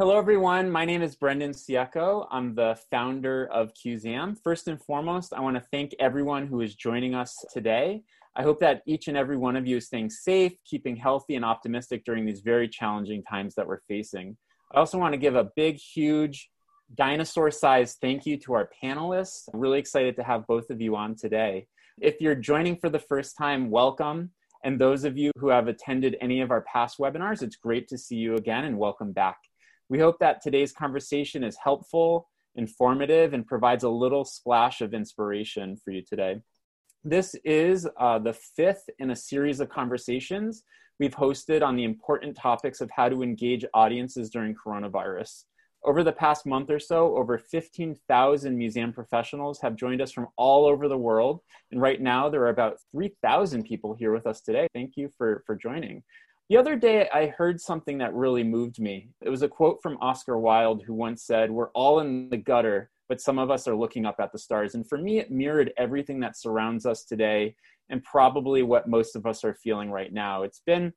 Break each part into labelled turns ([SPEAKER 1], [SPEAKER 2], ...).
[SPEAKER 1] Hello, everyone. My name is Brendan Ciecko. I'm the founder of Cuseum. First and foremost, I want to thank everyone who is joining us today. I hope that each and every one of you is staying safe, keeping healthy, and optimistic during these very challenging times that we're facing. I also want to give a big, huge, dinosaur sized thank you to our panelists. I'm really excited to have both of you on today. If you're joining for the first time, welcome. And those of you who have attended any of our past webinars, it's great to see you again and welcome back. We hope that today's conversation is helpful, informative, and provides a little splash of inspiration for you today. This is uh, the fifth in a series of conversations we've hosted on the important topics of how to engage audiences during coronavirus. Over the past month or so, over 15,000 museum professionals have joined us from all over the world. And right now, there are about 3,000 people here with us today. Thank you for, for joining. The other day, I heard something that really moved me. It was a quote from Oscar Wilde, who once said, We're all in the gutter, but some of us are looking up at the stars. And for me, it mirrored everything that surrounds us today and probably what most of us are feeling right now. It's been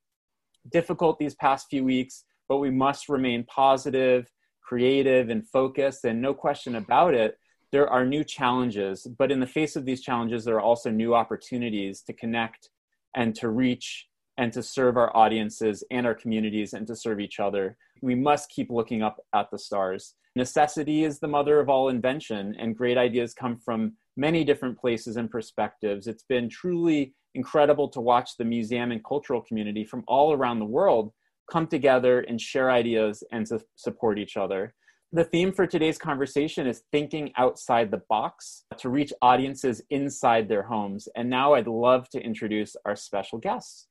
[SPEAKER 1] difficult these past few weeks, but we must remain positive, creative, and focused. And no question about it, there are new challenges. But in the face of these challenges, there are also new opportunities to connect and to reach and to serve our audiences and our communities and to serve each other. We must keep looking up at the stars. Necessity is the mother of all invention, and great ideas come from many different places and perspectives. It's been truly incredible to watch the museum and cultural community from all around the world come together and share ideas and to support each other. The theme for today's conversation is thinking outside the box to reach audiences inside their homes. And now I'd love to introduce our special guests.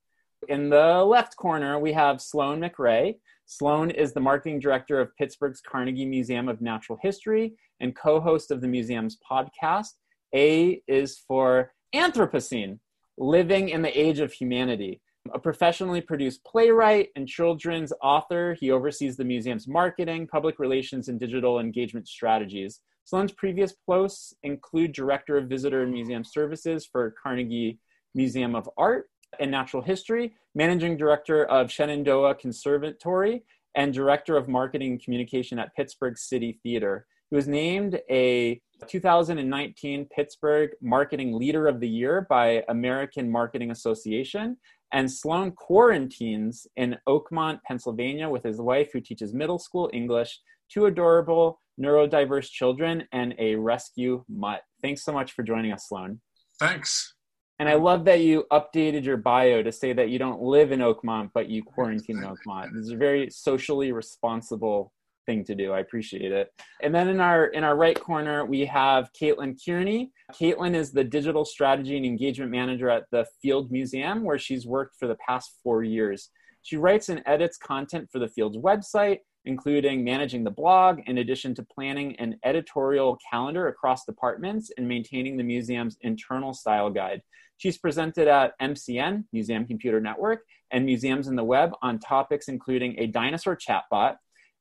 [SPEAKER 1] In the left corner, we have Sloan MacRae. Sloan is the marketing director of Pittsburgh's Carnegie Museum of Natural History and co host of the museum's podcast. A is for Anthropocene, Living in the Age of Humanity. A professionally produced playwright and children's author, he oversees the museum's marketing, public relations, and digital engagement strategies. Sloan's previous posts include Director of Visitor and Museum Services for Carnegie Museum of Art and Natural History, Managing Director of Shenandoah Conservatory, and Director of Marketing and Communication at Pittsburgh City Theater. He was named a 2019 Pittsburgh Marketing Leader of the Year by American Marketing Association. And Sloan quarantines in Oakmont, Pennsylvania, with his wife, who teaches middle school English, two adorable neurodiverse children, and a rescue mutt. Thanks so much for joining us, Sloan.
[SPEAKER 2] Thanks.
[SPEAKER 1] And I love that you updated your bio to say that you don't live in Oakmont, but you quarantine in Oakmont. This is a very socially responsible thing to do. I appreciate it. And then in our in our right corner, we have Caitlin Kearney. Caitlin is the digital strategy and engagement manager at the Field Museum, where she's worked for the past four years. She writes and edits content for the Field's website, including managing the blog, in addition to planning an editorial calendar across departments and maintaining the museum's internal style guide. She's presented at MCN, Museum Computer Network, and Museums and the Web on topics including a dinosaur chatbot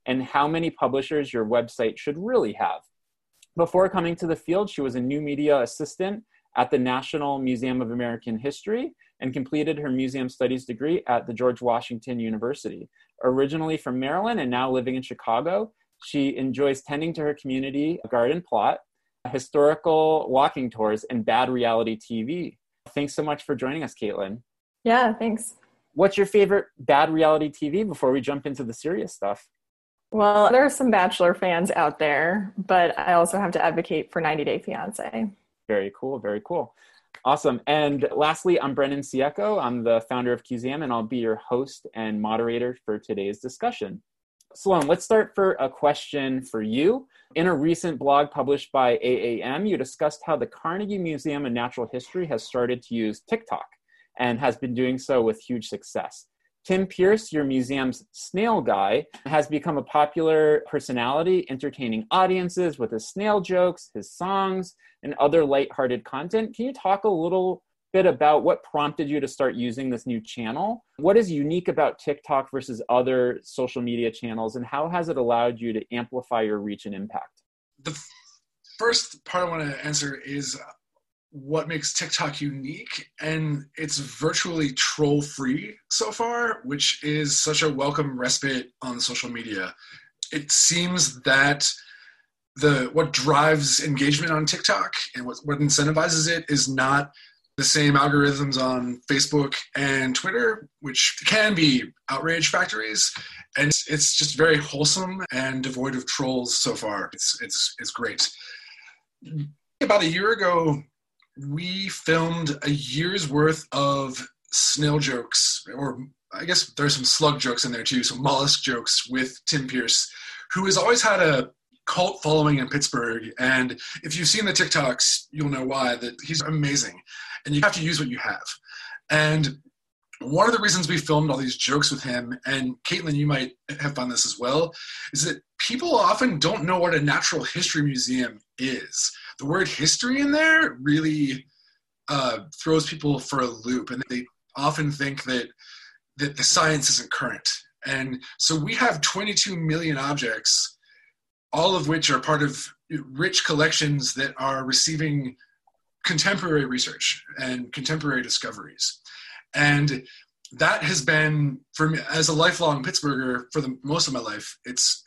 [SPEAKER 1] and how many publishers your website should really have. Before coming to the field, she was a new media assistant at the National Museum of American History and completed her museum studies degree at the George Washington University. Originally from Maryland and now living in Chicago, she enjoys tending to her community garden plot, historical walking tours, and bad reality TV. Thanks so much for joining us, Caitlin.
[SPEAKER 3] Yeah, thanks.
[SPEAKER 1] What's your favorite bad reality TV before we jump into the serious stuff?
[SPEAKER 3] Well, there are some Bachelor fans out there, but I also have to advocate for 90 Day Fiance.
[SPEAKER 1] Very cool, very cool. Awesome. And lastly, I'm Brendan Ciecko. I'm the founder of Cuseum, and I'll be your host and moderator for today's discussion. Sloan, let's start for a question for you. In a recent blog published by AAM, you discussed how the Carnegie Museum of Natural History has started to use TikTok and has been doing so with huge success. Tim Pearce, your museum's snail guy, has become a popular personality, entertaining audiences with his snail jokes, his songs, and other lighthearted content. Can you talk a little bit about what prompted you to start using this new channel. What is unique about TikTok versus other social media channels, and how has it allowed you to amplify your reach and impact?
[SPEAKER 2] The first part I want to answer is what makes TikTok unique, and it's virtually troll free so far, which is such a welcome respite on social media. it seems that the what drives engagement on TikTok and what, what incentivizes it is not the same algorithms on Facebook and Twitter, which can be outrage factories. And it's, it's just very wholesome and devoid of trolls so far. It's, it's, it's great. About a year ago, we filmed a year's worth of snail jokes, or I guess there's some slug jokes in there too, some mollusk jokes with Tim Pearce, who has always had a cult following in Pittsburgh. And if you've seen the TikToks, you'll know why that he's amazing. And you have to use what you have. And one of the reasons we filmed all these jokes with him, and Caitlin, you might have found this as well, is that people often don't know what a natural history museum is. The word history in there really uh, throws people for a loop, and they often think that that the science isn't current. And so we have 22 million objects all of which are part of rich collections that are receiving contemporary research and contemporary discoveries. And that has been for me as a lifelong Pittsburgher for the most of my life. It's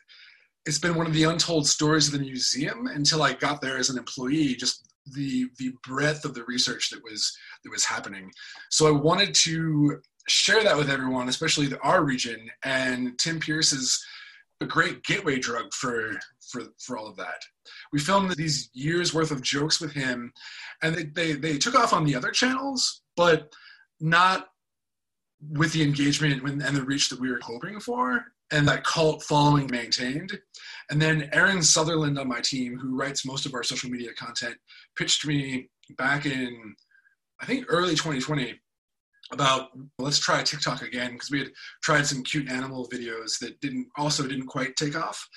[SPEAKER 2] it's been one of the untold stories of the museum until I got there as an employee. Just the the breadth of the research that was that was happening. So I wanted to share that with everyone, especially the, our region. And Tim Pearce is a great gateway drug for for for all of that. We filmed these years worth of jokes with him, and they they, they took off on the other channels, but not with the engagement and the reach that we were hoping for and that cult following maintained. And then Aaron Sutherland on my team, who writes most of our social media content, pitched me back in, I think, early 2020 about let's try TikTok again because we had tried some cute animal videos that didn't also didn't quite take off,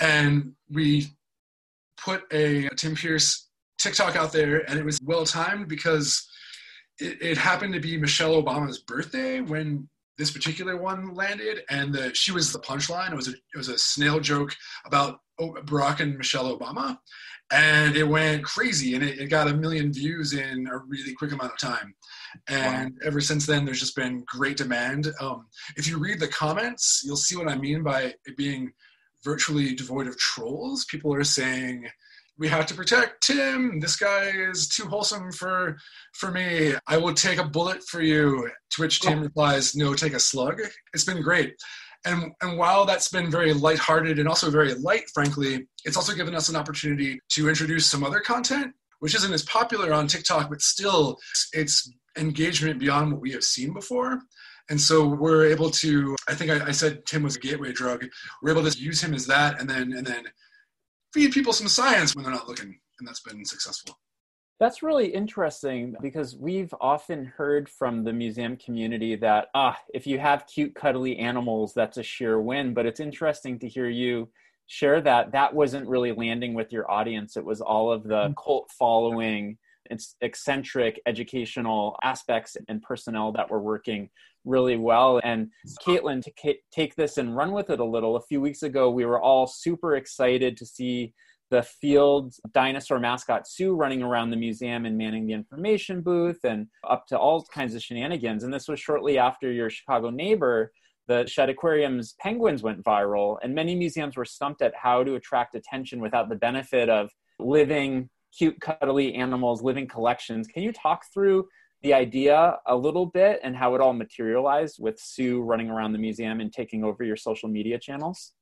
[SPEAKER 2] and we put a, Tim Pearce TikTok out there, and it was well timed because it, it, happened to be Michelle Obama's birthday when this particular one landed, and the, she was the punchline. It was a it was a snail joke about Barack and Michelle Obama, and it went crazy, and it, it got a million views in a really quick amount of time and wow. ever since then there's just been great demand um, if you read the comments you'll see what i mean by it being virtually devoid of trolls people are saying we have to protect tim. This guy is too wholesome for for me. I will take a bullet for you. To which tim oh. replies no take a slug. It's been great. And, and while that's been very lighthearted and also very light, frankly, it's also given us an opportunity to introduce some other content, which isn't as popular on TikTok, but still it's engagement beyond what we have seen before. And so we're able to, I think I, I, said Tim was a gateway drug. We're able to use him as that and then and then feed people some science when they're not looking. And that's been successful.
[SPEAKER 1] That's really interesting because we've often heard from the museum community that ah, if you have cute cuddly animals, that's a sheer win. But it's interesting to hear you share that that wasn't really landing with your audience. It was all of the mm. cult following eccentric educational aspects and personnel that were working really well. And Caitlin, to take this and run with it a little, a few weeks ago, we were all super excited to see the field dinosaur mascot Sue running around the museum and manning the information booth and up to all kinds of shenanigans. And this was shortly after your Chicago neighbor, the Shedd Aquarium's penguins went viral. And many museums were stumped at how to attract attention without the benefit of living cute, cuddly animals, living collections. Can you talk through the idea a little bit and how it all materialized with Sue running around the museum and taking over your social media channels?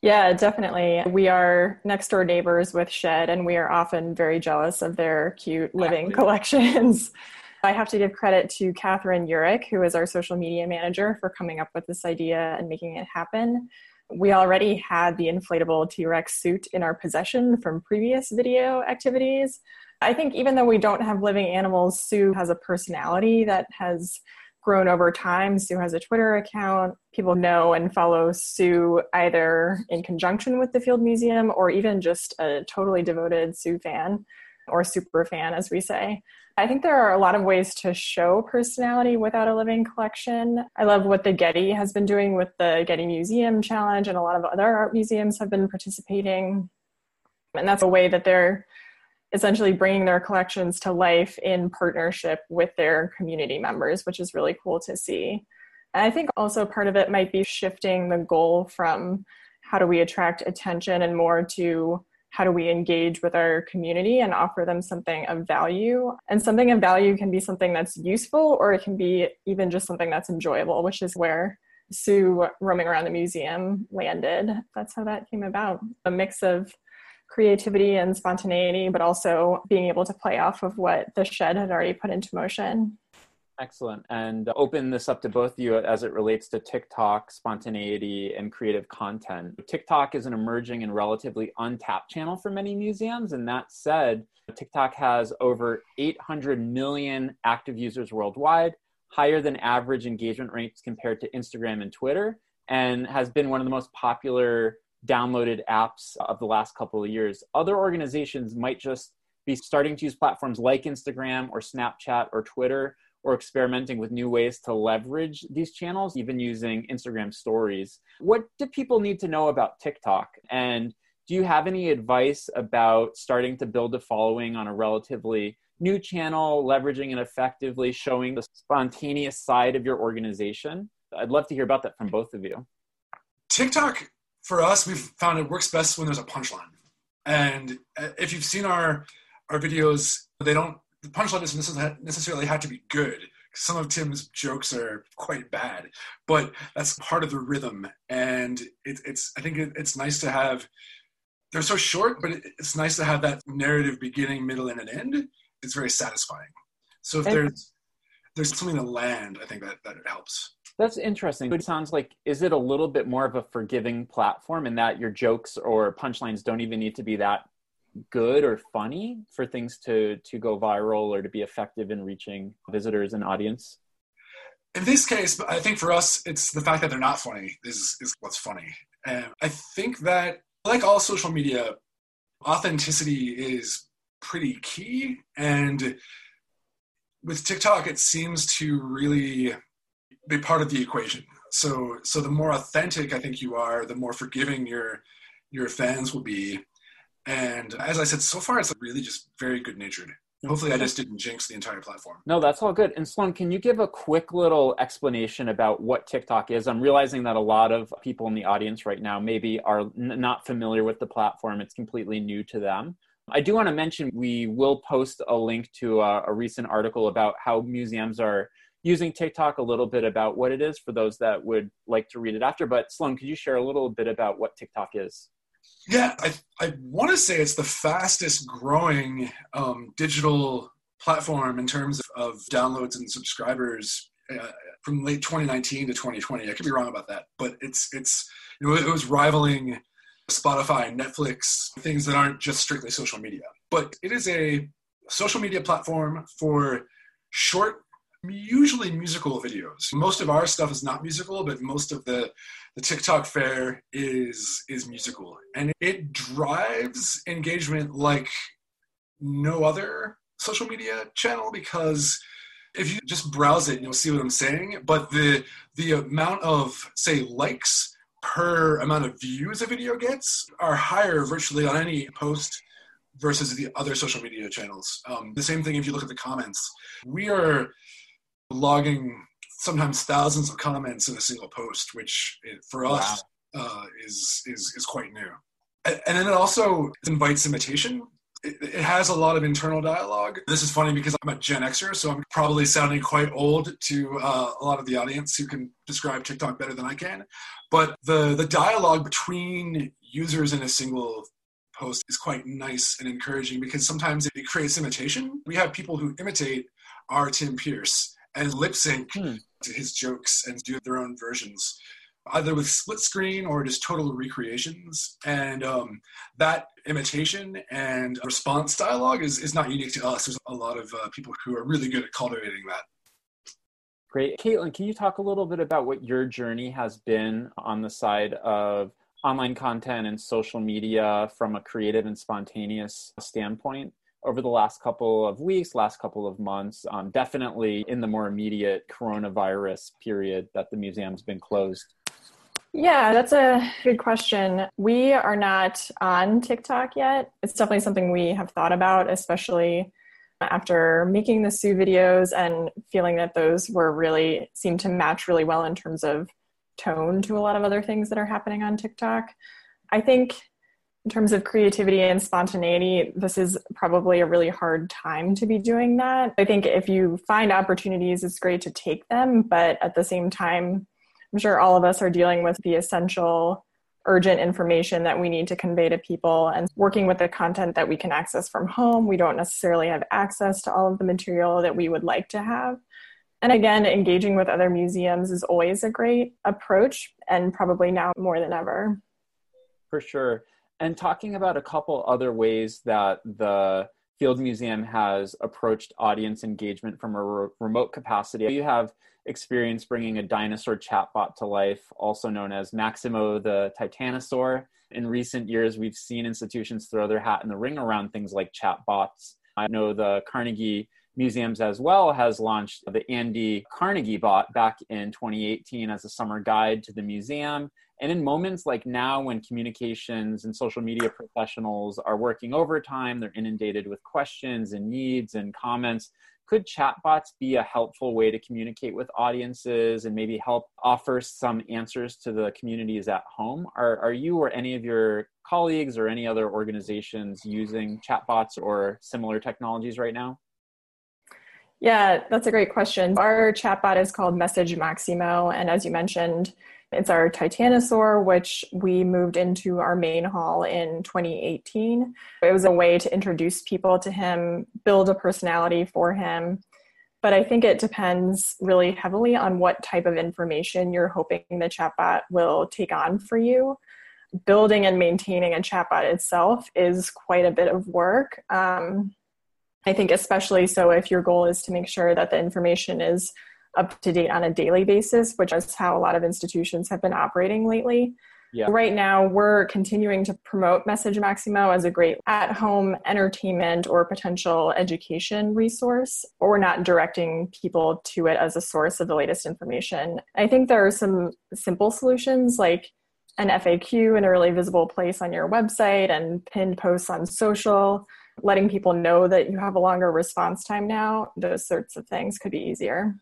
[SPEAKER 3] Yeah, definitely. We are next door neighbors with Shedd, and we are often very jealous of their cute living collections. I have to give credit to Catherine Urick, who is our social media manager, for coming up with this idea and making it happen. We already had the inflatable T Rex suit in our possession from previous video activities. I think even though we don't have living animals, Sue has a personality that has grown over time. Sue has a Twitter account. People know and follow Sue either in conjunction with the Field Museum or even just a totally devoted Sue fan or super fan, as we say. I think there are a lot of ways to show personality without a living collection. I love what the Getty has been doing with the Getty Museum Challenge, and a lot of other art museums have been participating. And that's a way that they're essentially bringing their collections to life in partnership with their community members, which is really cool to see. And I think also part of it might be shifting the goal from how do we attract attention and more to how do we engage with our community and offer them something of value? And something of value can be something that's useful or it can be even just something that's enjoyable which is where sue roaming around the museum landed. That's how that came about. A mix of creativity and spontaneity but also being able to play off of what the Shedd had already put into motion
[SPEAKER 1] Excellent. And open this up to both of you as it relates to TikTok, spontaneity, and creative content. TikTok is an emerging and relatively untapped channel for many museums. And that said, TikTok has over 800 million active users worldwide, higher than average engagement rates compared to Instagram and Twitter, and has been one of the most popular downloaded apps of the last couple of years. Other organizations might just be starting to use platforms like Instagram or Snapchat or Twitter or experimenting with new ways to leverage these channels, even using Instagram stories. What do people need to know about TikTok? And do you have any advice about starting to build a following on a relatively new channel, leveraging it effectively, showing the spontaneous side of your organization? I'd love to hear about that from both of you.
[SPEAKER 2] TikTok, for us, we've found it works best when there's a punchline. And uh, if you've seen our our videos, they don't the punchline doesn't necessarily have to be good. Some of Tim's jokes are quite bad, but that's part of the rhythm. And it, it's I think it, it's nice to have. They're so short, but it, it's nice to have that narrative beginning, middle, and an end. It's very satisfying. So if there's there's something to land, I think that that it helps.
[SPEAKER 1] That's interesting. It sounds like is it a little bit more of a forgiving platform in that your jokes or punchlines don't even need to be that good or funny for things to to go viral or to be effective in reaching visitors and audience?
[SPEAKER 2] In this case, I think for us, it's the fact that they're not funny is is what's funny. And I think that, like all social media, authenticity is pretty key. And with TikTok, it seems to really be part of the equation. So, so the more authentic I think you are, the more forgiving your your fans will be, and as I said, so far it's really just very good natured. Mm-hmm. Hopefully, I just didn't jinx the entire platform.
[SPEAKER 1] No, that's all good. And Sloan, can you give a quick little explanation about what TikTok is? I'm realizing that a lot of people in the audience right now maybe are n- not familiar with the platform, it's completely new to them. I do want to mention we will post a link to a, a recent article about how museums are using TikTok, a little bit about what it is for those that would like to read it after. But Sloan, could you share a little bit about what TikTok is?
[SPEAKER 2] Yeah, I, I want to say it's the fastest growing um, digital platform in terms of, of downloads and subscribers uh, from late 2019 to 2020. I could be wrong about that, but it's it's you know, it was rivaling Spotify, Netflix, things that aren't just strictly social media. But it is a social media platform for short usually musical videos. Most of our stuff is not musical, but most of the the TikTok fair is is musical, and it drives engagement like no other social media channel because if you just browse it, you'll see what I'm saying. But the the amount of say likes per amount of views a video gets are higher virtually on any post versus the other social media channels. Um, the same thing if you look at the comments. We are logging sometimes thousands of comments in a single post, which for us wow. uh, is is is quite new. And then it also invites imitation. It, it, has a lot of internal dialogue. This is funny because I'm a Gen Xer, so I'm probably sounding quite old to uh, a lot of the audience who can describe TikTok better than I can. But the the dialogue between users in a single post is quite nice and encouraging because sometimes it creates imitation. We have people who imitate our Tim Pearce and lip sync hmm. to his jokes and do their own versions, either with split screen or just total recreations. And um, that imitation and response dialogue is, is not unique to us. There's a lot of uh, people who are really good at cultivating that.
[SPEAKER 1] Great. Caitlin, can you talk a little bit about what your journey has been on the side of online content and social media from a creative and spontaneous standpoint? Over the last couple of weeks, last couple of months, um, definitely in the more immediate coronavirus period that the museum's been closed?
[SPEAKER 3] Yeah, that's a good question. We are not on TikTok yet. It's definitely something we have thought about, especially after making the Sue videos and feeling that those were really seemed to match really well in terms of tone to a lot of other things that are happening on TikTok. I think in terms of creativity and spontaneity, this is probably a really hard time to be doing that. I think if you find opportunities, it's great to take them, but at the same time, I'm sure all of us are dealing with the essential urgent information that we need to convey to people and working with the content that we can access from home. We don't necessarily have access to all of the material that we would like to have. And again, engaging with other museums is always a great approach and probably now more than ever.
[SPEAKER 1] For sure. And talking about a couple other ways that the Field Museum has approached audience engagement from a re- remote capacity. You have experience bringing a dinosaur chatbot to life, also known as Maximo the Titanosaur. In recent years, we've seen institutions throw their hat in the ring around things like chatbots. I know the Carnegie Museums as well has launched the Andy Carnegie bot back in 2018 as a summer guide to the museum. And in moments like now, when communications and social media professionals are working overtime, they're inundated with questions and needs and comments could chatbots be a helpful way to communicate with audiences and maybe help offer some answers to the communities at home? Are, are you or any of your colleagues or any other organizations using chatbots or similar technologies right now?
[SPEAKER 3] Yeah, that's a great question. Our chatbot is called Message Maximo. And as you mentioned, it's our Titanosaur, which we moved into our main hall in 2018. It was a way to introduce people to him, build a personality for him. But I think it depends really heavily on what type of information you're hoping the chatbot will take on for you. Building and maintaining a chatbot itself is quite a bit of work. Um, I think, especially so if your goal is to make sure that the information is up to date on a daily basis, which is how a lot of institutions have been operating lately. Yeah. Right now, we're continuing to promote Message Maximo as a great at home entertainment or potential education resource, or we're not directing people to it as a source of the latest information. I think there are some simple solutions like an FAQ in a really visible place on your website and pinned posts on social, letting people know that you have a longer response time now. Those sorts of things could be easier.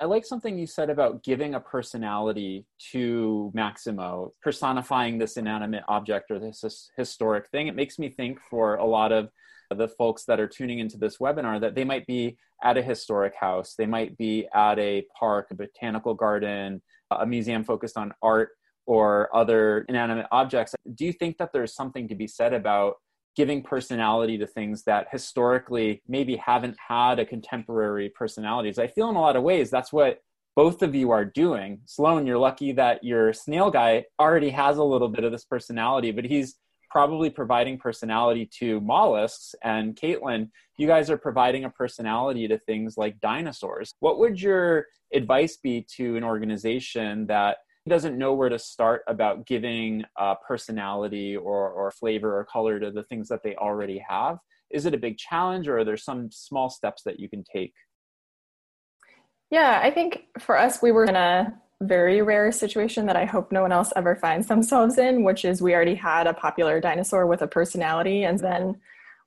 [SPEAKER 1] I like something you said about giving a personality to Maximo, personifying this inanimate object or this historic thing. It makes me think for a lot of the folks that are tuning into this webinar that they might be at a historic house, they might be at a park, a botanical garden, a museum focused on art or other inanimate objects. Do you think that there's something to be said about giving personality to things that historically maybe haven't had a contemporary personalities. I feel in a lot of ways that's what both of you are doing. Sloan, you're lucky that your snail guy already has a little bit of this personality, but he's probably providing personality to mollusks. And Caitlin, you guys are providing a personality to things like dinosaurs. What would your advice be to an organization that doesn't know where to start about giving uh, personality or, or flavor or color to the things that they already have. Is it a big challenge or are there some small steps that you can take?
[SPEAKER 3] Yeah i think for us we were in a very rare situation that i hope no one else ever finds themselves in which is we already had a popular dinosaur with a personality and then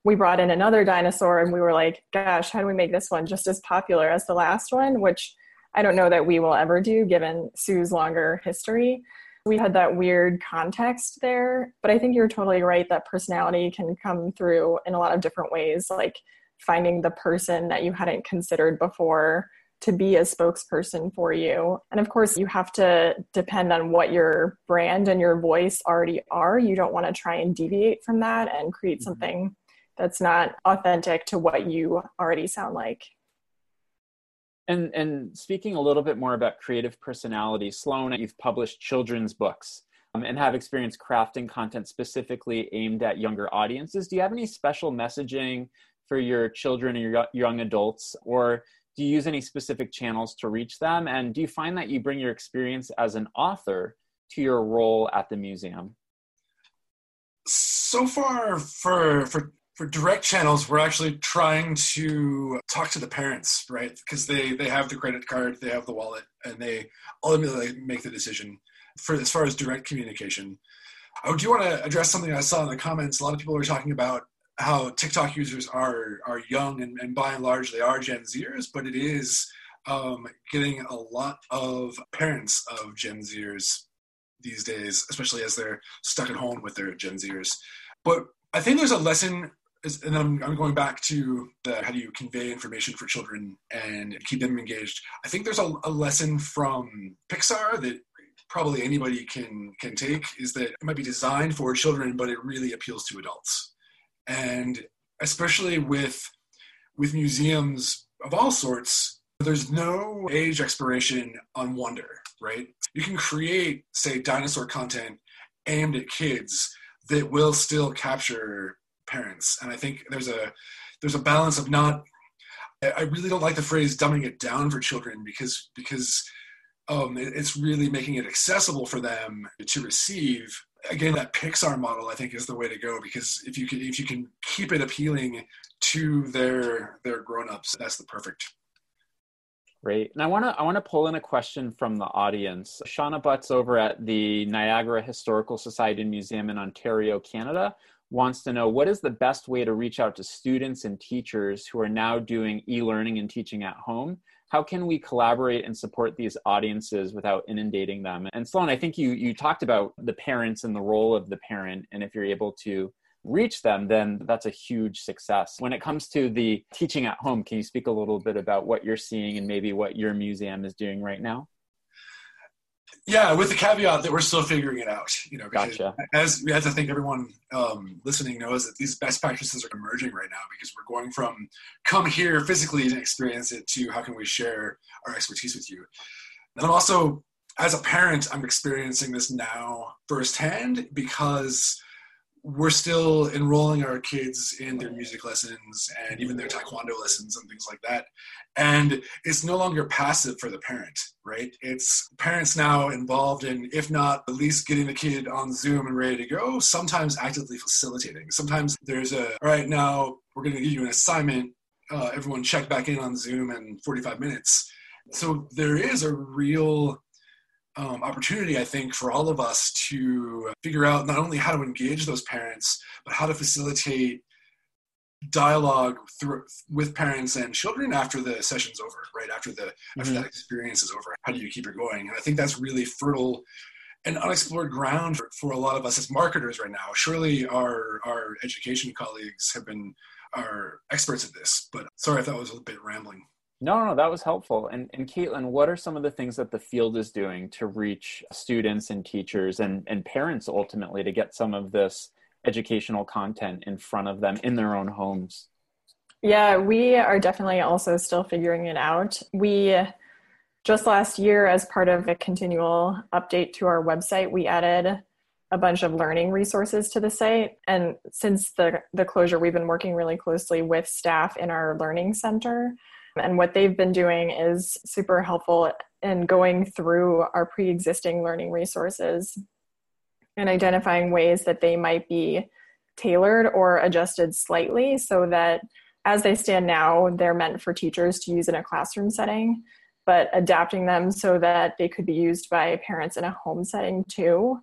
[SPEAKER 3] we brought in another dinosaur and we were like gosh how do we make this one just as popular as the last one? Which I don't know that we will ever do given Sue's longer history. We had that weird context there, but I think you're totally right that personality can come through in a lot of different ways, like finding the person that you hadn't considered before to be a spokesperson for you. And of course, you have to depend on what your brand and your voice already are. You don't want to try and deviate from that and create mm-hmm. something that's not authentic to what you already sound like.
[SPEAKER 1] And and speaking a little bit more about creative personality, Sloan, you've published children's books um, and have experience crafting content specifically aimed at younger audiences. Do you have any special messaging for your children and your young adults, or do you use any specific channels to reach them? And do you find that you bring your experience as an author to your role at the museum?
[SPEAKER 2] So far, for for for direct channels, we're actually trying to talk to the parents, right? Because they they have the credit card, they have the wallet, and they ultimately make the decision. For as far as direct communication, I do want to address something I saw in the comments. A lot of people are talking about how TikTok users are are young, and, and by and large they are Gen Zers, but it is um, getting a lot of parents of Gen Zers these days, especially as they're stuck at home with their Gen Zers. But I think there's a lesson, and I'm, I'm going back to the how do you convey information for children and keep them engaged. I think there's a, a lesson from Pixar that probably anybody can can take is that it might be designed for children, but it really appeals to adults, and especially with with museums of all sorts, there's no age expiration on wonder, right? You can create, say, dinosaur content aimed at kids that will still capture parents. And I think there's a there's a balance of not I really don't like the phrase dumbing it down for children because because um, it's really making it accessible for them to receive. Again, that Pixar model I think is the way to go because if you can if you can keep it appealing to their their grown-ups, that's the perfect
[SPEAKER 1] Great. And I want to I want to pull in a question from the audience. Shauna Butts over at the Niagara Historical Society and Museum in Ontario, Canada, wants to know what is the best way to reach out to students and teachers who are now doing e-learning and teaching at home. How can we collaborate and support these audiences without inundating them? And Sloan, I think you you talked about the parents and the role of the parent, and if you're able to reach them, then that's a huge success. When it comes to the teaching at home, can you speak a little bit about what you're seeing and maybe what your museum is doing right now?
[SPEAKER 2] Yeah, with the caveat that we're still figuring it out. You know,
[SPEAKER 1] gotcha.
[SPEAKER 2] As we have to think everyone um, listening knows that these best practices are emerging right now because we're going from come here physically and experience it to how can we share our expertise with you. And I'm also, as a parent, I'm experiencing this now firsthand because we're still enrolling our kids in their music lessons and even their taekwondo lessons and things like that. And it's no longer passive for the parent right? It's parents now involved in if not at least getting the kid on zoom and ready to go sometimes actively facilitating. Sometimes there's a all right now we're going to give you an assignment. Uh, everyone check back in on zoom in 45 minutes. So there is a real um, opportunity, I think, for all of us to figure out not only how to engage those parents, but how to facilitate dialogue through, with parents and children after the session's over, right? After the mm-hmm. after that experience is over, how do you keep it going? And I think that's really fertile and unexplored ground for, for a lot of us as marketers right now. Surely our our education colleagues have been are experts at this, but sorry if that was a bit rambling.
[SPEAKER 1] No, no, that was helpful. And, and Caitlin, what are some of the things that the field is doing to reach students and teachers and, and parents ultimately to get some of this educational content in front of them in their own homes?
[SPEAKER 3] Yeah, we are definitely also still figuring it out. We just last year, as part of a continual update to our website, we added a bunch of learning resources to the site. And since the, the closure, we've been working really closely with staff in our learning center and what they've been doing is super helpful in going through our pre existing learning resources and identifying ways that they might be tailored or adjusted slightly so that as they stand now, they're meant for teachers to use in a classroom setting, but adapting them so that they could be used by parents in a home setting too.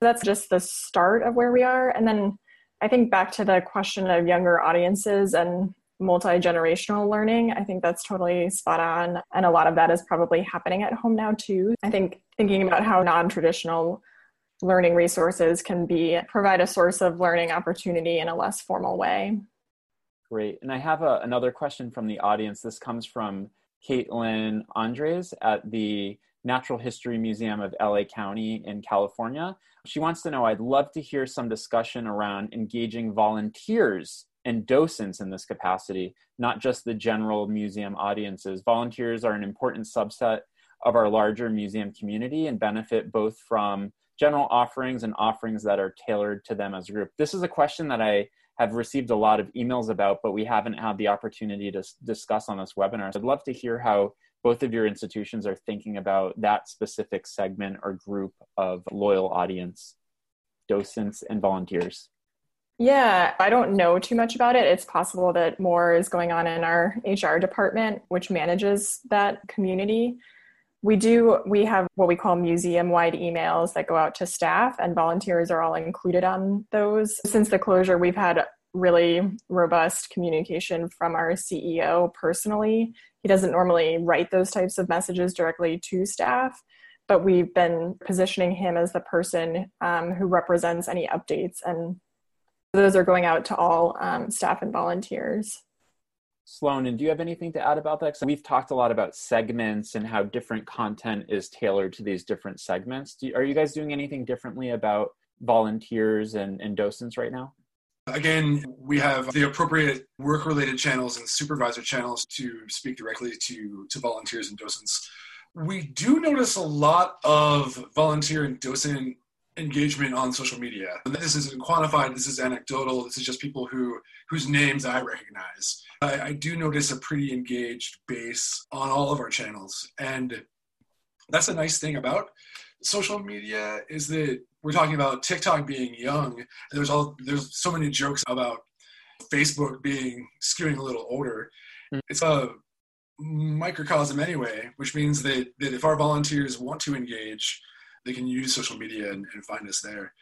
[SPEAKER 3] That's just the start of where we are. And then I think back to the question of younger audiences and multi generational learning. I think that's totally spot on. And a lot of that is probably happening at home now, too. I think thinking about how non traditional learning resources can be provide a source of learning opportunity in a less formal way.
[SPEAKER 1] Great. And I have a, another question from the audience. This comes from Caitlin Andres at the Natural History Museum of LA County in California. She wants to know I'd love to hear some discussion around engaging volunteers and docents in this capacity, not just the general museum audiences. Volunteers are an important subset of our larger museum community and benefit both from general offerings and offerings that are tailored to them as a group. This is a question that I have received a lot of emails about, but we haven't had the opportunity to discuss on this webinar. So I'd love to hear how both of your institutions are thinking about that specific segment or group of loyal audience, docents and volunteers.
[SPEAKER 3] Yeah, I don't know too much about it. It's possible that more is going on in our HR department, which manages that community. We do, we have what we call museum wide emails that go out to staff, and volunteers are all included on those. Since the closure, we've had really robust communication from our CEO personally. He doesn't normally write those types of messages directly to staff, but we've been positioning him as the person um, who represents any updates. And those are going out to all um, staff and volunteers.
[SPEAKER 1] Sloan, and do you have anything to add about that? So we've talked a lot about segments and how different content is tailored to these different segments. Do, are you guys doing anything differently about volunteers and, and docents right now?
[SPEAKER 2] Again, we have the appropriate work related channels and supervisor channels to speak directly to, to volunteers and docents. We do notice a lot of volunteer and docent engagement on social media. This isn't quantified, this is anecdotal, this is just people who whose names I recognize. I, I do notice a pretty engaged base on all of our channels. And that's a nice thing about social media is that we're talking about TikTok being young, and there's all there's so many jokes about Facebook being skewing a little older. Mm-hmm. It's a microcosm anyway, which means that, that if our volunteers want to engage, they can use social media and, and find us there.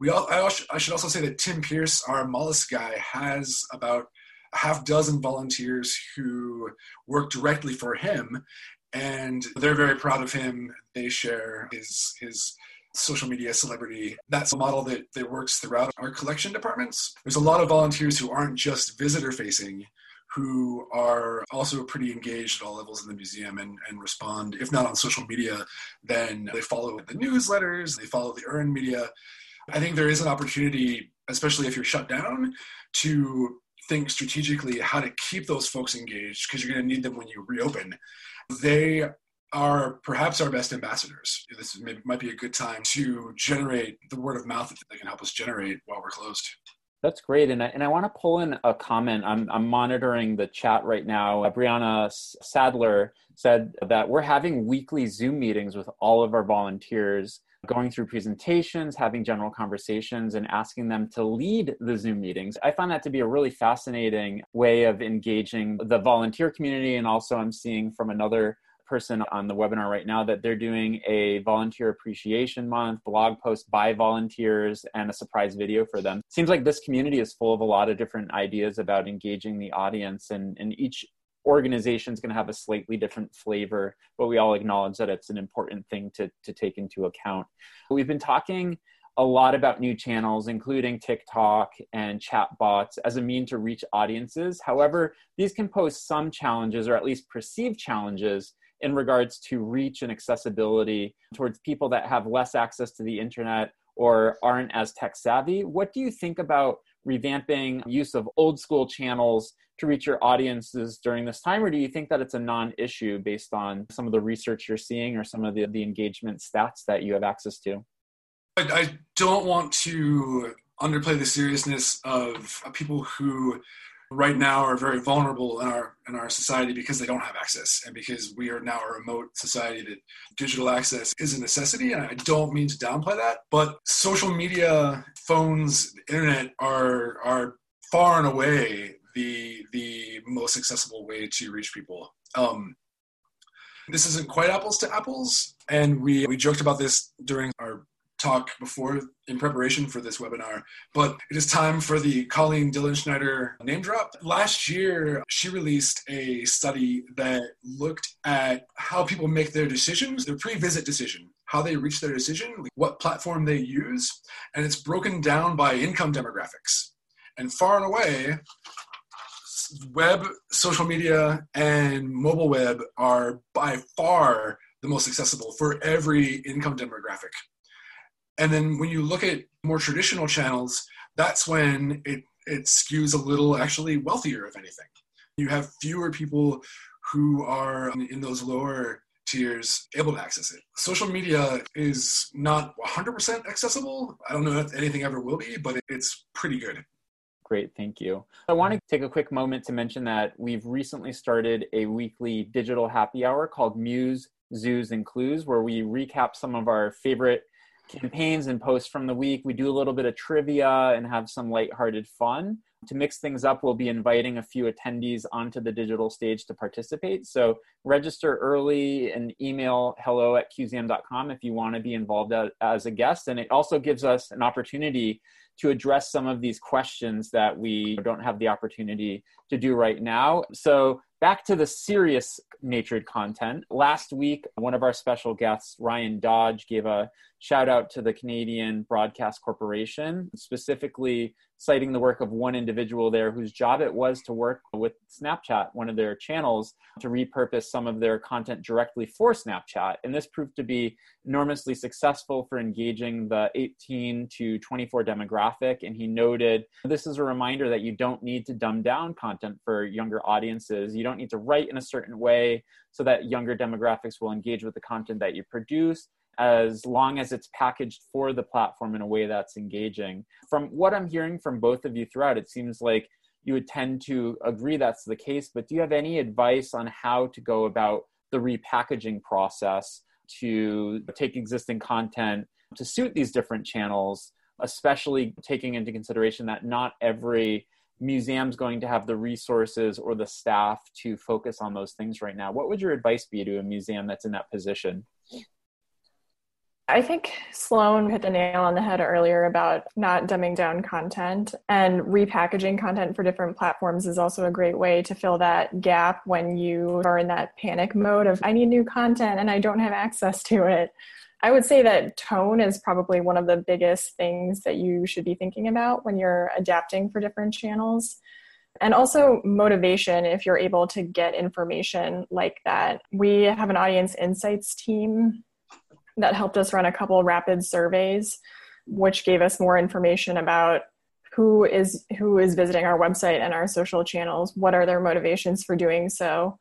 [SPEAKER 2] We all, I, also, I should also say that Tim Pearce, our mollusk guy, has about a half dozen volunteers who work directly for him, and they're very proud of him. They share his his social media celebrity. That's a model that, that works throughout our collection departments. There's a lot of volunteers who aren't just visitor facing, who are also pretty engaged at all levels in the museum and, and respond, if not on social media, then they follow the newsletters, they follow the earned media. I think there is an opportunity, especially if you're shut down, to think strategically how to keep those folks engaged because you're going to need them when you reopen. They are perhaps our best ambassadors. This is, might be a good time to generate the word of mouth that they can help us generate while we're closed.
[SPEAKER 1] That's great. And I, and I want to pull in a comment. I'm, I'm monitoring the chat right now. Uh, Brianna Sadler said that we're having weekly Zoom meetings with all of our volunteers, going through presentations, having general conversations, and asking them to lead the Zoom meetings. I find that to be a really fascinating way of engaging the volunteer community. And also, I'm seeing from another person on the webinar right now that they're doing a volunteer appreciation month blog post by volunteers and a surprise video for them seems like this community is full of a lot of different ideas about engaging the audience and, and each organization is going to have a slightly different flavor but we all acknowledge that it's an important thing to, to take into account we've been talking a lot about new channels, including TikTok and chatbots, as a mean to reach audiences. However, these can pose some challenges, or at least perceived challenges, in regards to reach and accessibility towards people that have less access to the internet or aren't as tech savvy. What do you think about revamping use of old school channels to reach your audiences during this time, or do you think that it's a non issue based on some of the research you're seeing or some of the, the engagement stats that you have access to?
[SPEAKER 2] I, I don't want to underplay the seriousness of people who right now are very vulnerable in our in our society because they don't have access and because we are now a remote society that digital access is a necessity. And i don't mean to downplay that but social media phones internet are are far and away the the most accessible way to reach people. Um, this isn't quite apples to apples. And we we joked about this during our talk before in preparation for this webinar, but it is time for the Colleen Dilenschneider name drop. Last year, she released a study that looked at how people make their decisions, their pre visit decision, how they reach their decision, what platform they use, and it's broken down by income demographics. And far and away, web, social media, and mobile web are by far the most accessible for every income demographic. And then when you look at more traditional channels, that's when it, it skews a little actually wealthier, if anything. You have fewer people who are in those lower tiers able to access it. Social media is not 100% accessible. I don't know if anything ever will be, but it's pretty good.
[SPEAKER 1] Great, thank you. I want to take a quick moment to mention that we've recently started a weekly digital happy hour called Muse, Zoos, and Clues, where we recap some of our favorite campaigns and posts from the week. We do a little bit of trivia and have some lighthearted fun. To mix things up, we'll be inviting a few attendees onto the digital stage to participate. So register early and email hello at cuseum.com if you want to be involved as a guest. And it also gives us an opportunity to address some of these questions that we don't have the opportunity to do right now. So back to the serious natured content. Last week, one of our special guests, Ryan Dodge, gave a shout out to the Canadian Broadcast Corporation, specifically citing the work of one individual there whose job it was to work with Snapchat, one of their channels, to repurpose some of their content directly for Snapchat. And this proved to be enormously successful for engaging the 18 to 24 demographic. And he noted this is a reminder that you don't need to dumb down content for younger audiences. You don't need to write in a certain way so that younger demographics will engage with the content that you produce as long as it's packaged for the platform in a way that's engaging. From what I'm hearing from both of you throughout, it seems like you would tend to agree that's the case, but do you have any advice on how to go about the repackaging process to take existing content to suit these different channels, especially taking into consideration that not every museum's going to have the resources or the staff to focus on those things right now. What would your advice be to a museum that's in that position?
[SPEAKER 3] I think Sloan hit the nail on the head earlier about not dumbing down content and repackaging content for different platforms is also a great way to fill that gap when you are in that panic mode of I need new content and I don't have access to it. I would say that tone is probably one of the biggest things that you should be thinking about when you're adapting for different channels. And also motivation if you're able to get information like that. We have an audience insights team that helped us run a couple rapid surveys, which gave us more information about who is who is visiting our website and our social channels. What are their motivations for doing so?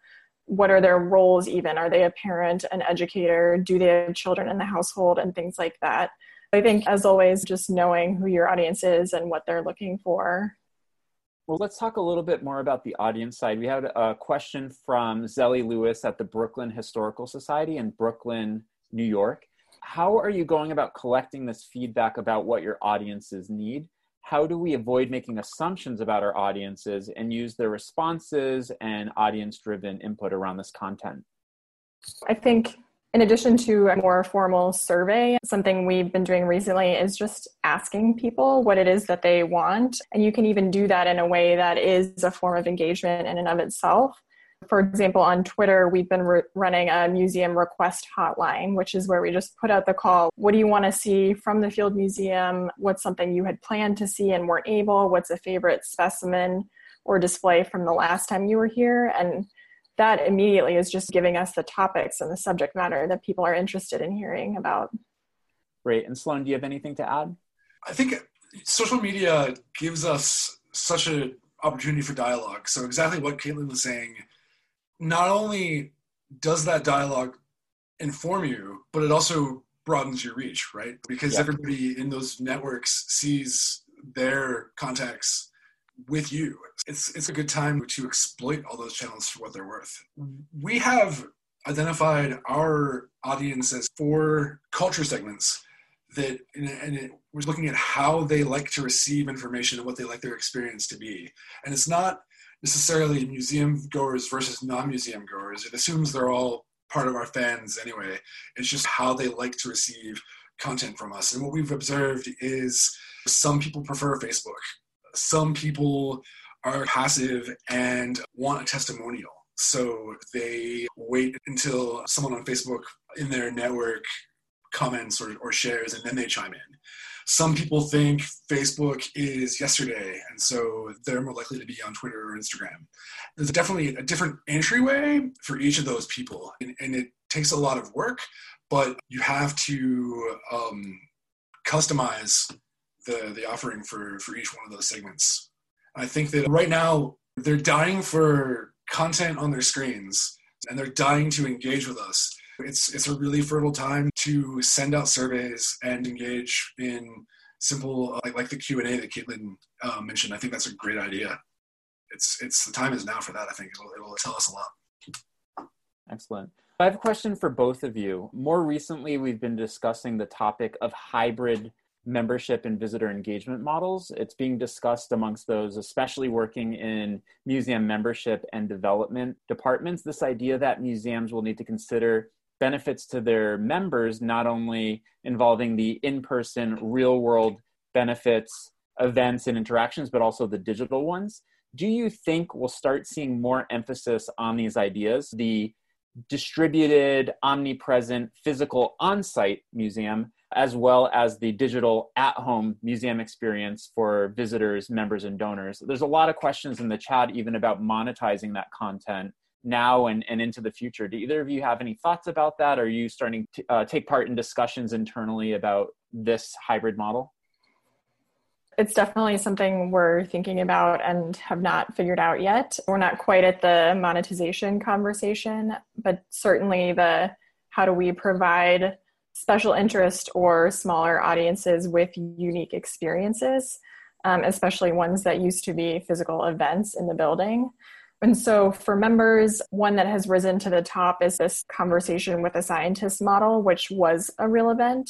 [SPEAKER 3] What are their roles? Even are they a parent, an educator? Do they have children in the household and things like that? I think, as always, just knowing who your audience is and what they're looking for
[SPEAKER 1] well, let's talk a little bit more about the audience side. We had a question from Zelly Lewis at the Brooklyn Historical Society in Brooklyn, New York. How are you going about collecting this feedback about what your audiences need? How do we avoid making assumptions about our audiences and use their responses and audience driven input around this content?
[SPEAKER 3] I think in addition to a more formal survey, something we've been doing recently is just asking people what it is that they want. And you can even do that in a way that is a form of engagement in and of itself. For example, on Twitter, we've been re- running a museum request hotline, which is where we just put out the call. What do you want to see from the Field Museum? What's something you had planned to see and weren't able? What's a favorite specimen or display from the last time you were here? And that immediately is just giving us the topics and the subject matter that people are interested in hearing about.
[SPEAKER 1] Great. And Sloan, do you have anything to add?
[SPEAKER 2] I think social media gives us such an opportunity for dialogue. So exactly what Caitlin was saying not only does that dialogue inform you, but it also broadens your reach, right? Because yeah. everybody in those networks sees their contacts with you. It's it's a good time to exploit all those channels for what they're worth. We have identified our audience as four culture segments that and it was looking at how they like to receive information and what they like their experience to be. And it's not necessarily museum goers versus non-museum goers. It assumes they're all part of our fans anyway. It's just how they like to receive content from us. And what we've observed is some people prefer Facebook. Some people are passive and want a testimonial. So they wait until someone on Facebook in their network comments or, or shares and then they chime in some people think Facebook is yesterday, and so they're more likely to be on Twitter or Instagram. There's definitely a different entryway for each of those people, and, and it takes a lot of work, but you have to um, customize the, the offering for, for each one of those segments. I think that right now they're dying for content on their screens and they're dying to engage with us it's it's a really fertile time to send out surveys and engage in simple like, like the Q and A that Caitlin uh, mentioned. I think that's a great idea. It's it's the time is now for that. I think it'll, it'll tell us a lot.
[SPEAKER 1] Excellent. I have a question for both of you. More recently, we've been discussing the topic of hybrid membership and visitor engagement models. It's being discussed amongst those, especially working in museum membership and development departments. This idea that museums will need to consider benefits to their members, not only involving the in person, real world benefits, events, and interactions, but also the digital ones. do you think we'll start seeing more emphasis on these ideas? The distributed, omnipresent, physical on site museum, as well as the digital at home museum experience for visitors, members, and donors. There's a lot of questions in the chat, even about monetizing that content now and, and into the future. Do either of you have any thoughts about that? Are you starting to uh, take part in discussions internally about this hybrid model?
[SPEAKER 3] It's definitely something we're thinking about and have not figured out yet. We're not quite at the monetization conversation, but certainly the how do we provide special interest or smaller audiences with unique experiences, um, especially ones that used to be physical events in the building. And so, for members, one that has risen to the top is this conversation with a scientist model, which was a real event.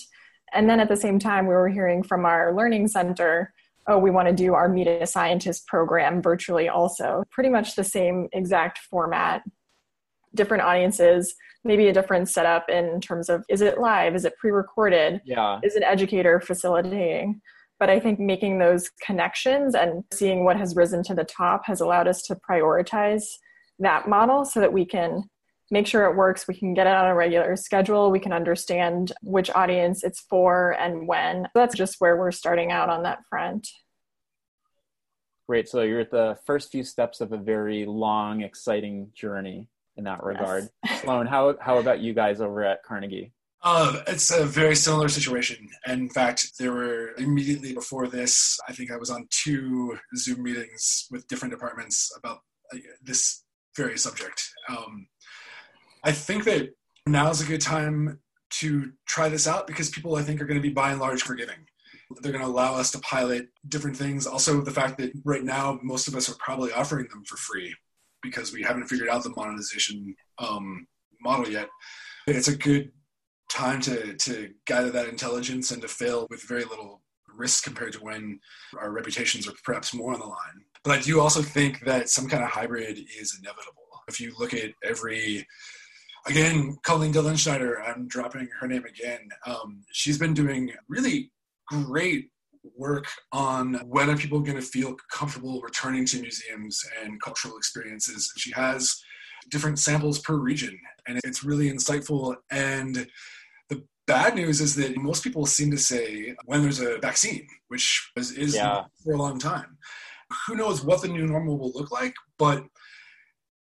[SPEAKER 3] And then at the same time, we were hearing from our learning center, oh, we want to do our Meet a Scientist program virtually also. Pretty much the same exact format, different audiences, maybe a different setup in terms of is it live, is it pre recorded,
[SPEAKER 1] yeah.
[SPEAKER 3] is an educator facilitating. But I think making those connections and seeing what has risen to the top has allowed us to prioritize that model so that we can make sure it works. We can get it on a regular schedule. We can understand which audience it's for and when. That's just where we're starting out on that front.
[SPEAKER 1] Great. So you're at the first few steps of a very long, exciting journey in that regard. Yes. Sloan, how, how about you guys over at Carnegie?
[SPEAKER 2] Uh, it's a very similar situation. In fact, there were immediately before this, I think I was on two Zoom meetings with different departments about this very subject. Um, I think that now is a good time to try this out because people, I think, are going to be by and large forgiving. They're going to allow us to pilot different things. Also, the fact that right now, most of us are probably offering them for free because we haven't figured out the monetization um, model yet. It's a good time to to gather that intelligence and to fail with very little risk compared to when our reputations are perhaps more on the line. But I do also think that some kind of hybrid is inevitable. If you look at every again, Colleen Dilenschneider, I'm dropping her name again. Um, she's been doing really great work on when are people going to feel comfortable returning to museums and cultural experiences. She has different samples per region, and it's really insightful. And bad news is that most people seem to say when there's a vaccine, which is, is yeah. for a long time. Who knows what the new normal will look like, but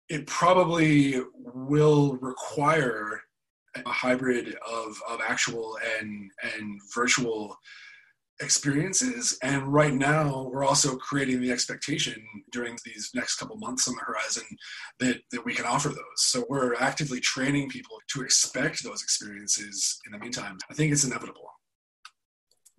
[SPEAKER 2] it probably will require a hybrid of, of actual and and virtual experiences and right now we're also creating the expectation during these next couple months on the horizon that, that we can offer those. So we're actively training people to expect those experiences in the meantime. I think it's inevitable.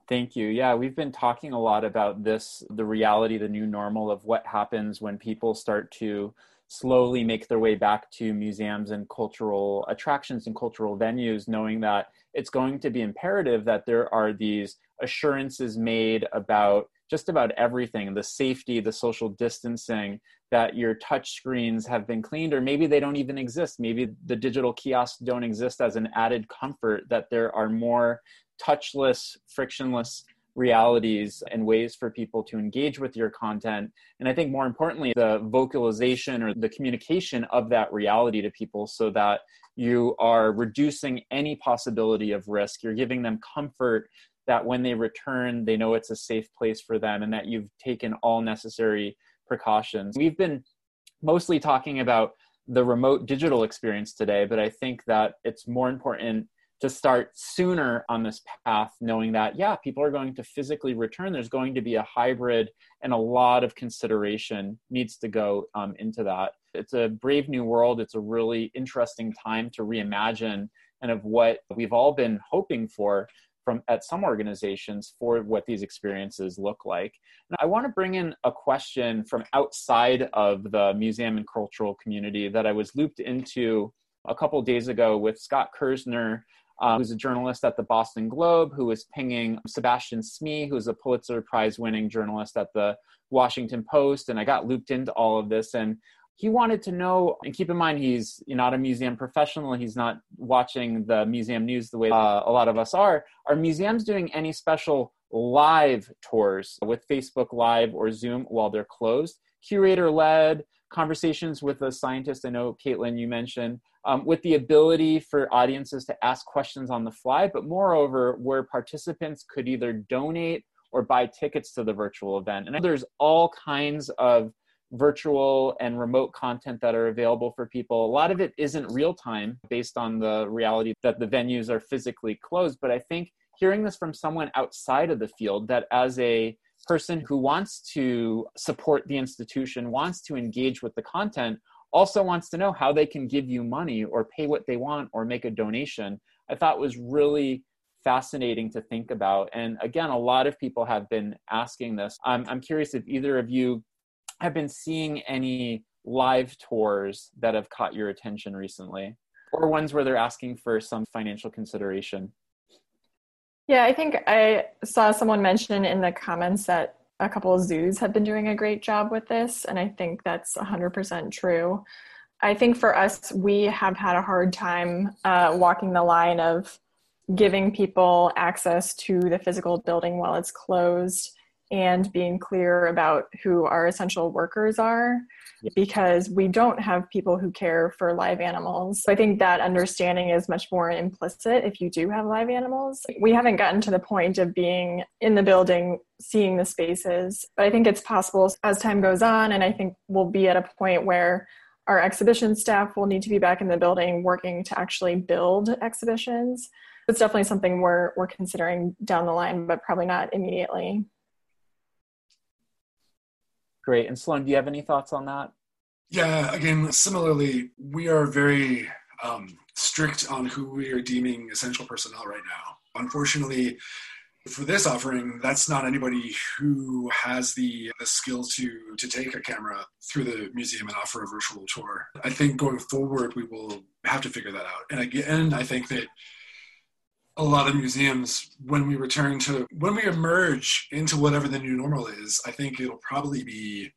[SPEAKER 1] Thank you. Yeah we've been talking a lot about this the reality the new normal of what happens when people start to slowly make their way back to museums and cultural attractions and cultural venues, knowing that it's going to be imperative that there are these assurances made about just about everything the safety, the social distancing, that your touch screens have been cleaned, or maybe they don't even exist. Maybe the digital kiosks don't exist as an added comfort, that there are more touchless, frictionless realities and ways for people to engage with your content. And I think more importantly, the vocalization or the communication of that reality to people so that you are reducing any possibility of risk. You're giving them comfort that when they return, they know it's a safe place for them and that you've taken all necessary precautions. We've been mostly talking about the remote digital experience today, but I think that it's more important to start sooner on this path, knowing that, yeah, people are going to physically return. There's going to be a hybrid, and a lot of consideration needs to go um, into that. It's a brave new world. It's a really interesting time to reimagine and of what we've all been hoping for from at some organizations for what these experiences look like. And I want to bring in a question from outside of the museum and cultural community that I was looped into a couple days ago with Scott Kirsner um, who's a journalist at the Boston Globe, who was pinging Sebastian Smee, who's a Pulitzer Prize winning journalist at the Washington Post. And I got looped into all of this. And he wanted to know, and keep in mind, he's not a museum professional. He's not watching the museum news the way uh, a lot of us are. Are museums doing any special live tours with Facebook Live or Zoom while they're closed, curator led conversations with a scientist. I know, Caitlin, you mentioned, um, with the ability for audiences to ask questions on the fly, but moreover, where participants could either donate or buy tickets to the virtual event. And there's all kinds of virtual and remote content that are available for people. A lot of it isn't real time based on the reality that the venues are physically closed. But I think hearing this from someone outside of the field, that as a person who wants to support the institution, wants to engage with the content, also wants to know how they can give you money or pay what they want or make a donation, I thought was really fascinating to think about. And again, a lot of people have been asking this. I'm, I'm curious if either of you have been seeing any live tours that have caught your attention recently or ones where they're asking for some financial consideration.
[SPEAKER 3] Yeah, I think I saw someone mention in the comments that a couple of zoos have been doing a great job with this, and I think that's 100% true. I think for us, we have had a hard time uh, walking the line of giving people access to the physical building while it's closed and being clear about who our essential workers are because we don't have people who care for live animals. So I think that understanding is much more implicit if you do have live animals. We haven't gotten to the point of being in the building, seeing the spaces, but I think it's possible as time goes on, and I think we'll be at a point where our exhibition staff will need to be back in the building working to actually build exhibitions. It's definitely something we're we're considering down the line, but probably not immediately.
[SPEAKER 1] Great. And Sloan, do you have any thoughts on that?
[SPEAKER 2] Yeah, again, similarly, we are very um, strict on who we are deeming essential personnel right now. Unfortunately, for this offering, that's not anybody who has the, the skills to to take a camera through the museum and offer a virtual tour. I think going forward, we will have to figure that out. And again, I think that a lot of museums when we return to when we emerge into whatever the new normal is i think it'll probably be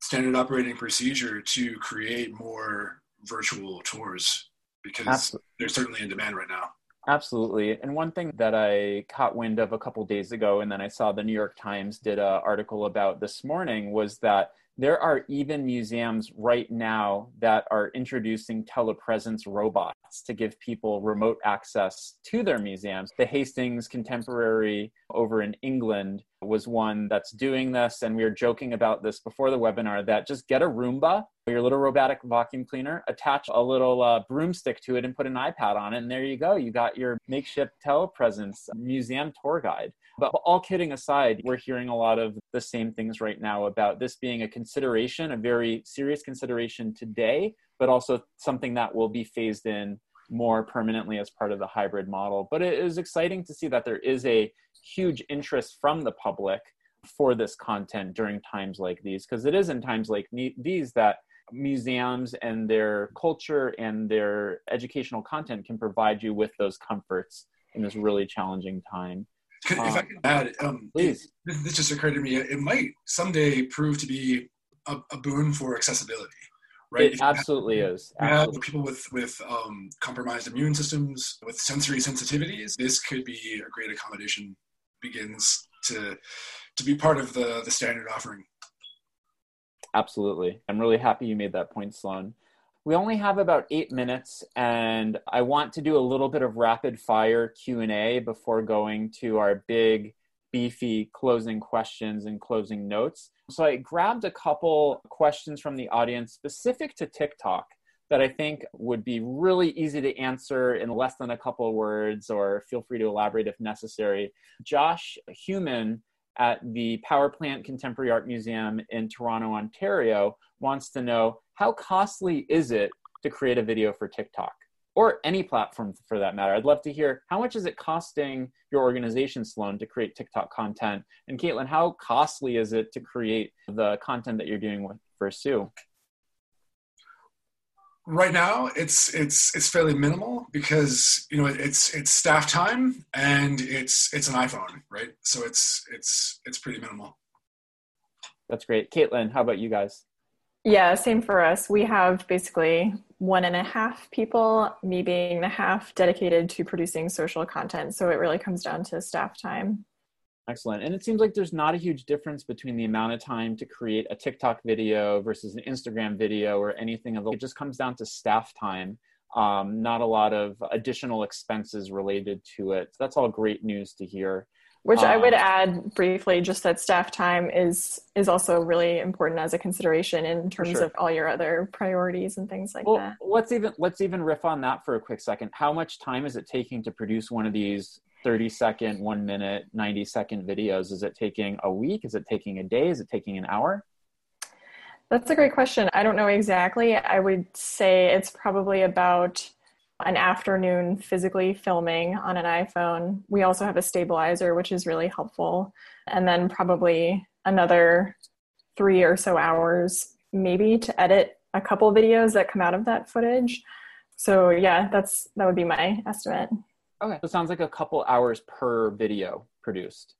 [SPEAKER 2] standard operating procedure to create more virtual tours because Absolutely. they're certainly in demand right now
[SPEAKER 1] Absolutely. And one thing that I caught wind of a couple days ago, and then I saw the New York Times did an article about this morning, was that there are even museums right now that are introducing telepresence robots to give people remote access to their museums. The Hastings Contemporary over in England was one that's doing this, and we were joking about this before the webinar that just get a Roomba, your little robotic vacuum cleaner, attach a little uh, broomstick to it, and put an iPad on it, and there you go. You got your makeshift telepresence museum tour guide. But all kidding aside, we're hearing a lot of the same things right now about this being a consideration, a very serious consideration today, but also something that will be phased in more permanently as part of the hybrid model. But it is exciting to see that there is a huge interest from the public for this content during times like these, because it is in times like these that museums and their culture and their educational content can provide you with those comforts in this really challenging time.
[SPEAKER 2] Could, if I um, could add, um, please. It, this just occurred to me. It might someday prove to be a, a boon for accessibility, right?
[SPEAKER 1] It absolutely
[SPEAKER 2] have,
[SPEAKER 1] is. Absolutely.
[SPEAKER 2] people with with um, compromised immune systems, with sensory sensitivities. This could be a great accommodation. Begins to to be part of the the standard offering.
[SPEAKER 1] Absolutely, I'm really happy you made that point, Sloan. We only have about eight minutes, and I want to do a little bit of rapid fire Q and A before going to our big, beefy closing questions and closing notes. So I grabbed a couple questions from the audience specific to TikTok that I think would be really easy to answer in less than a couple of words, or feel free to elaborate if necessary. Josh Human at the Power Plant Contemporary Art Museum in Toronto, Ontario, wants to know how costly is it to create a video for TikTok or any platform for that matter? I'd love to hear how much is it costing your organization, Sloan, to create TikTok content? And Caitlin, how costly is it to create the content that you're doing with, for Sue?
[SPEAKER 2] Right now it's it's it's fairly minimal because you know it's it's staff time and it's it's an iphone right? So it's it's it's pretty minimal.
[SPEAKER 1] That's great. Caitlin how about you guys?
[SPEAKER 3] Yeah same for us. We have basically one and a half people me being the half dedicated to producing social content. So it really comes down to staff time
[SPEAKER 1] Excellent. And it seems like there's not a huge difference between the amount of time to create a TikTok video versus an Instagram video or anything of the. It just comes down to staff time. Um, not a lot of additional expenses related to it. So that's all great news to hear.
[SPEAKER 3] Which um, I would um, add briefly, just that staff time is is also really important as a consideration in terms sure. of all your other priorities and things like well, that.
[SPEAKER 1] Let's even let's even riff on that for a quick second. How much time is it taking to produce one of these 30 second, one minute, 90 second videos? Is it taking a week? Is it taking a day? Is it taking an hour?
[SPEAKER 3] That's a great question. I don't know exactly. I would say it's probably about an afternoon physically filming on an iPhone. We also have a stabilizer, which is really helpful. And then probably another three or so hours, maybe to edit a couple videos that come out of that footage. So yeah, that's that would be my estimate.
[SPEAKER 1] Okay. So it sounds like a couple hours per video produced.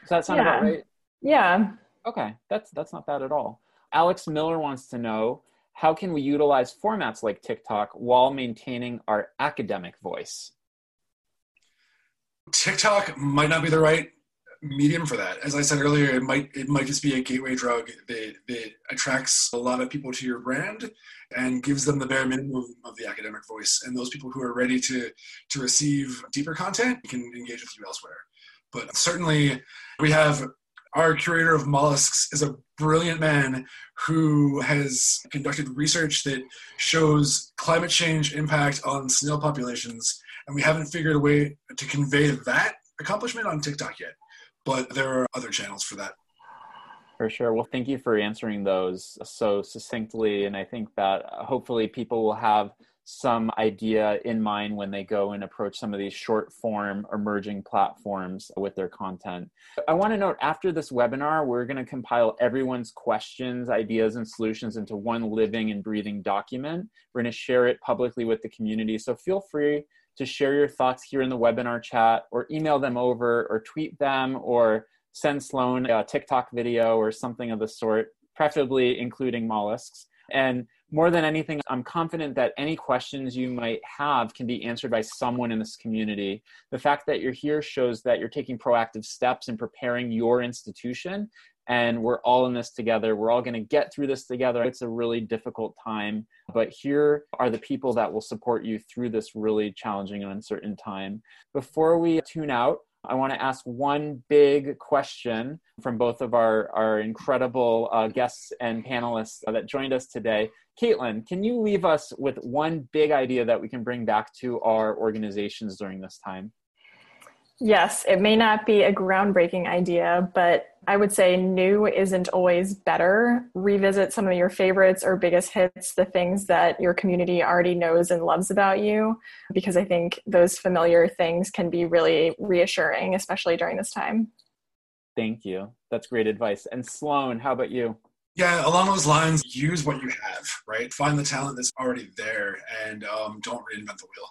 [SPEAKER 1] Does that sound yeah. about right?
[SPEAKER 3] Yeah.
[SPEAKER 1] Okay. That's that's not bad at all. Alex Miller wants to know how can we utilize formats like TikTok while maintaining our academic voice?
[SPEAKER 2] TikTok might not be the right medium for that. As I said earlier, it might it might just be a gateway drug that, that attracts a lot of people to your brand and gives them the bare minimum of the academic voice. And those people who are ready to to receive deeper content can engage with you elsewhere. But certainly we have our curator of mollusks is a brilliant man who has conducted research that shows climate change impact on snail populations and we haven't figured a way to convey that accomplishment on tiktok yet but there are other channels for that
[SPEAKER 1] for sure well thank you for answering those so succinctly and i think that hopefully people will have some idea in mind when they go and approach some of these short form emerging platforms with their content. I want to note after this webinar, we're going to compile everyone's questions, ideas, and solutions into one living and breathing document. We're going to share it publicly with the community. So feel free to share your thoughts here in the webinar chat or email them over or tweet them or send Sloan a TikTok video or something of the sort, preferably including mollusks. And more than anything, I'm confident that any questions you might have can be answered by someone in this community. The fact that you're here shows that you're taking proactive steps in preparing your institution, and we're all in this together. We're all going to get through this together. It's a really difficult time, but here are the people that will support you through this really challenging and uncertain time. Before we tune out, I want to ask one big question from both of our, our incredible uh, guests and panelists that joined us today. Caitlin, can you leave us with one big idea that we can bring back to our organizations during this time?
[SPEAKER 3] Yes, it may not be a groundbreaking idea, but I would say new isn't always better. Revisit some of your favorites or biggest hits, the things that your community already knows and loves about you, because I think those familiar things can be really reassuring, especially during this time.
[SPEAKER 1] Thank you. That's great advice. And Sloan, how about you?
[SPEAKER 2] Yeah, along those lines, use what you have, right? Find the talent that's already there and um, don't reinvent the wheel.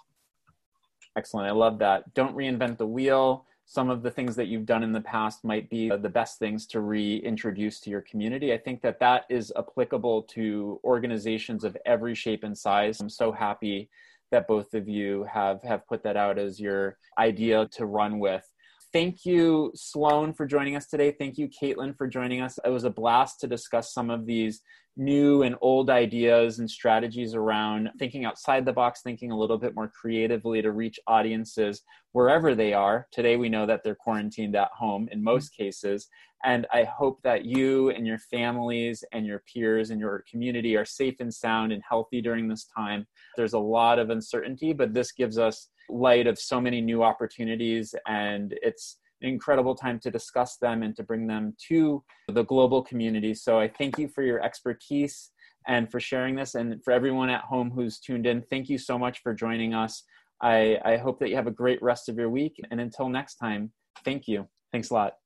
[SPEAKER 1] Excellent. I love that. Don't reinvent the wheel. Some of the things that you've done in the past might be the best things to reintroduce to your community. I think that that is applicable to organizations of every shape and size. I'm so happy that both of you have have put that out as your idea to run with thank you, Sloan, for joining us today. Thank you, Caitlin, for joining us. It was a blast to discuss some of these new and old ideas and strategies around thinking outside the box, thinking a little bit more creatively to reach audiences wherever they are. Today, we know that they're quarantined at home in most mm-hmm. cases. And I hope that you and your families and your peers and your community are safe and sound and healthy during this time. There's a lot of uncertainty, but this gives us light of so many new opportunities and it's an incredible time to discuss them and to bring them to the global community. So i thank you for your expertise and for sharing this. And for everyone at home who's tuned in thank you so much for joining us. I, I hope that you have a great rest of your week. And until next time thank you. Thanks a lot